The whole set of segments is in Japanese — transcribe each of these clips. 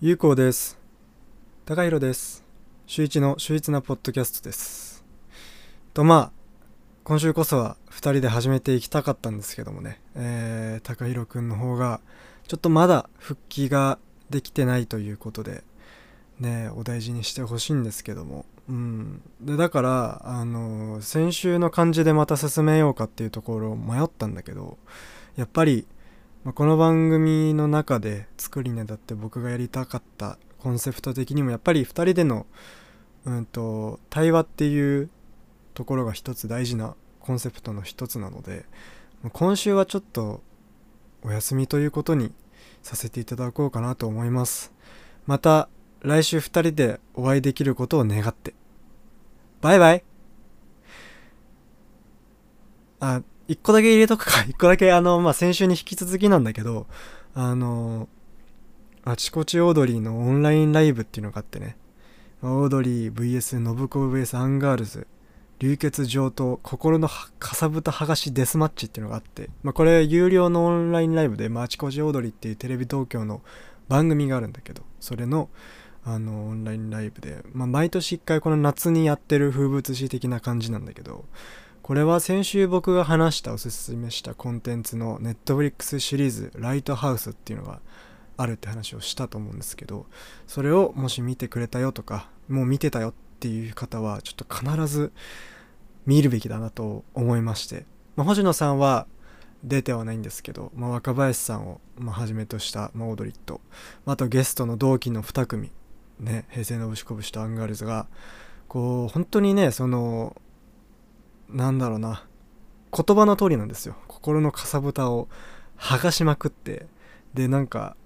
ゆうこうです。高弘です。週一の秀逸なポッドキャストです。とまあ、今週こそは2人で始めていきたかったんですけどもね、えー、高弘くんの方が、ちょっとまだ復帰ができてないということで、ね、お大事にしてほしいんですけども、うん。で、だから、あの先週の感じでまた進めようかっていうところを迷ったんだけど、やっぱり、まあこの番組の中で作りねだって僕がやりたかったコンセプト的にもやっぱり2人での、うん、と対話っていうところが一つ大事なコンセプトの一つなので今週はちょっとお休みということにさせていただこうかなと思います。また来週2人でお会いできることを願って。バイバイ。あ一個だけ入れとくか。一個だけ、あの、まあ、先週に引き続きなんだけど、あの、ああちこちオードリーのオンラインライブっていうのがあってね、オードリー VS 信子 VS アンガールズ、流血上等、心のかさぶた剥がしデスマッチっていうのがあって、まあ、これ有料のオンラインライブで、まあ、ちこちオードリーっていうテレビ東京の番組があるんだけど、それの、あの、オンラインライブで、まあ、毎年一回この夏にやってる風物詩的な感じなんだけど、これは先週僕が話したおすすめしたコンテンツのネットフリックスシリーズ「ライトハウス」っていうのがあるって話をしたと思うんですけどそれをもし見てくれたよとかもう見てたよっていう方はちょっと必ず見るべきだなと思いまして、まあ、星野さんは出てはないんですけど、まあ、若林さんをまあはじめとした、まあ、オードリーと、まあ、あとゲストの同期の2組ね平成ノブシコブシとアンガールズがこう本当にねそのなんだろうな。言葉の通りなんですよ。心のかさぶたを剥がしまくって。でなんか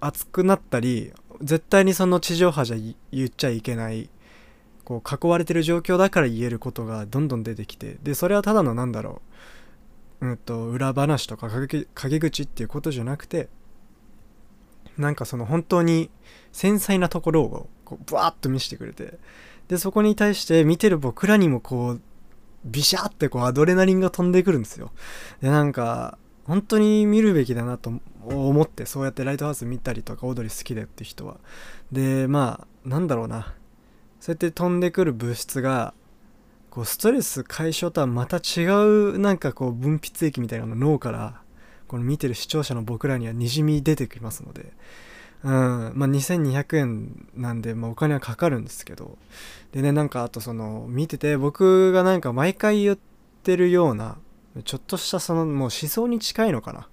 熱くなったり絶対にその地上波じゃ言っちゃいけないこう囲われてる状況だから言えることがどんどん出てきて。でそれはただのなんだろう。うんと裏話とか陰口っていうことじゃなくてなんかその本当に繊細なところをこうブワーッと見せてくれて。でそこに対して見てる僕らにもこうビシャってこうアドレナリンが飛んでくるんですよ。で、なんか、本当に見るべきだなと思って、そうやってライトハウス見たりとか、オードリー好きだよって人は。で、まあ、なんだろうな。そうやって飛んでくる物質が、こう、ストレス解消とはまた違う、なんかこう、分泌液みたいなの脳から、この見てる視聴者の僕らにはにじみ出てきますので、まあ2200円なんで、まあ、お金はかかるんですけど。でねなんかあとその見てて僕がなんか毎回言ってるようなちょっとしたそのもう思想に近いのかな。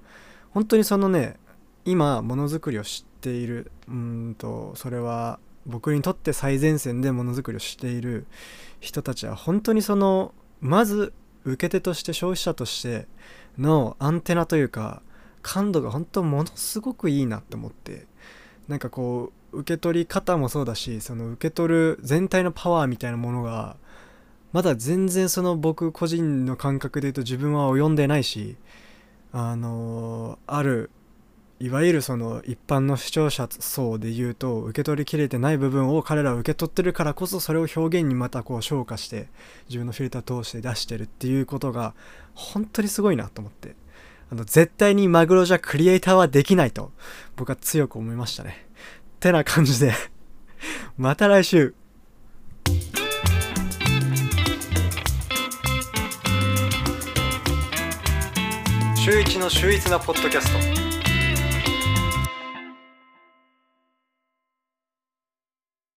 本当にそのね今ものづくりを知っているうんとそれは僕にとって最前線でものづくりをしている人たちは本当にそのまず受け手として消費者としてのアンテナというか感度が本当ものすごくいいなって思って。なんかこう受け取り方もそうだしその受け取る全体のパワーみたいなものがまだ全然その僕個人の感覚で言うと自分は及んでないしあのあるいわゆるその一般の視聴者層で言うと受け取りきれてない部分を彼らは受け取ってるからこそそれを表現にまたこう昇華して自分のフィルター通して出してるっていうことが本当にすごいなと思って。あの絶対にマグロじゃクリエイターはできないと僕は強く思いましたね。てな感じで。また来週。週一の秀逸なポッドキャスト。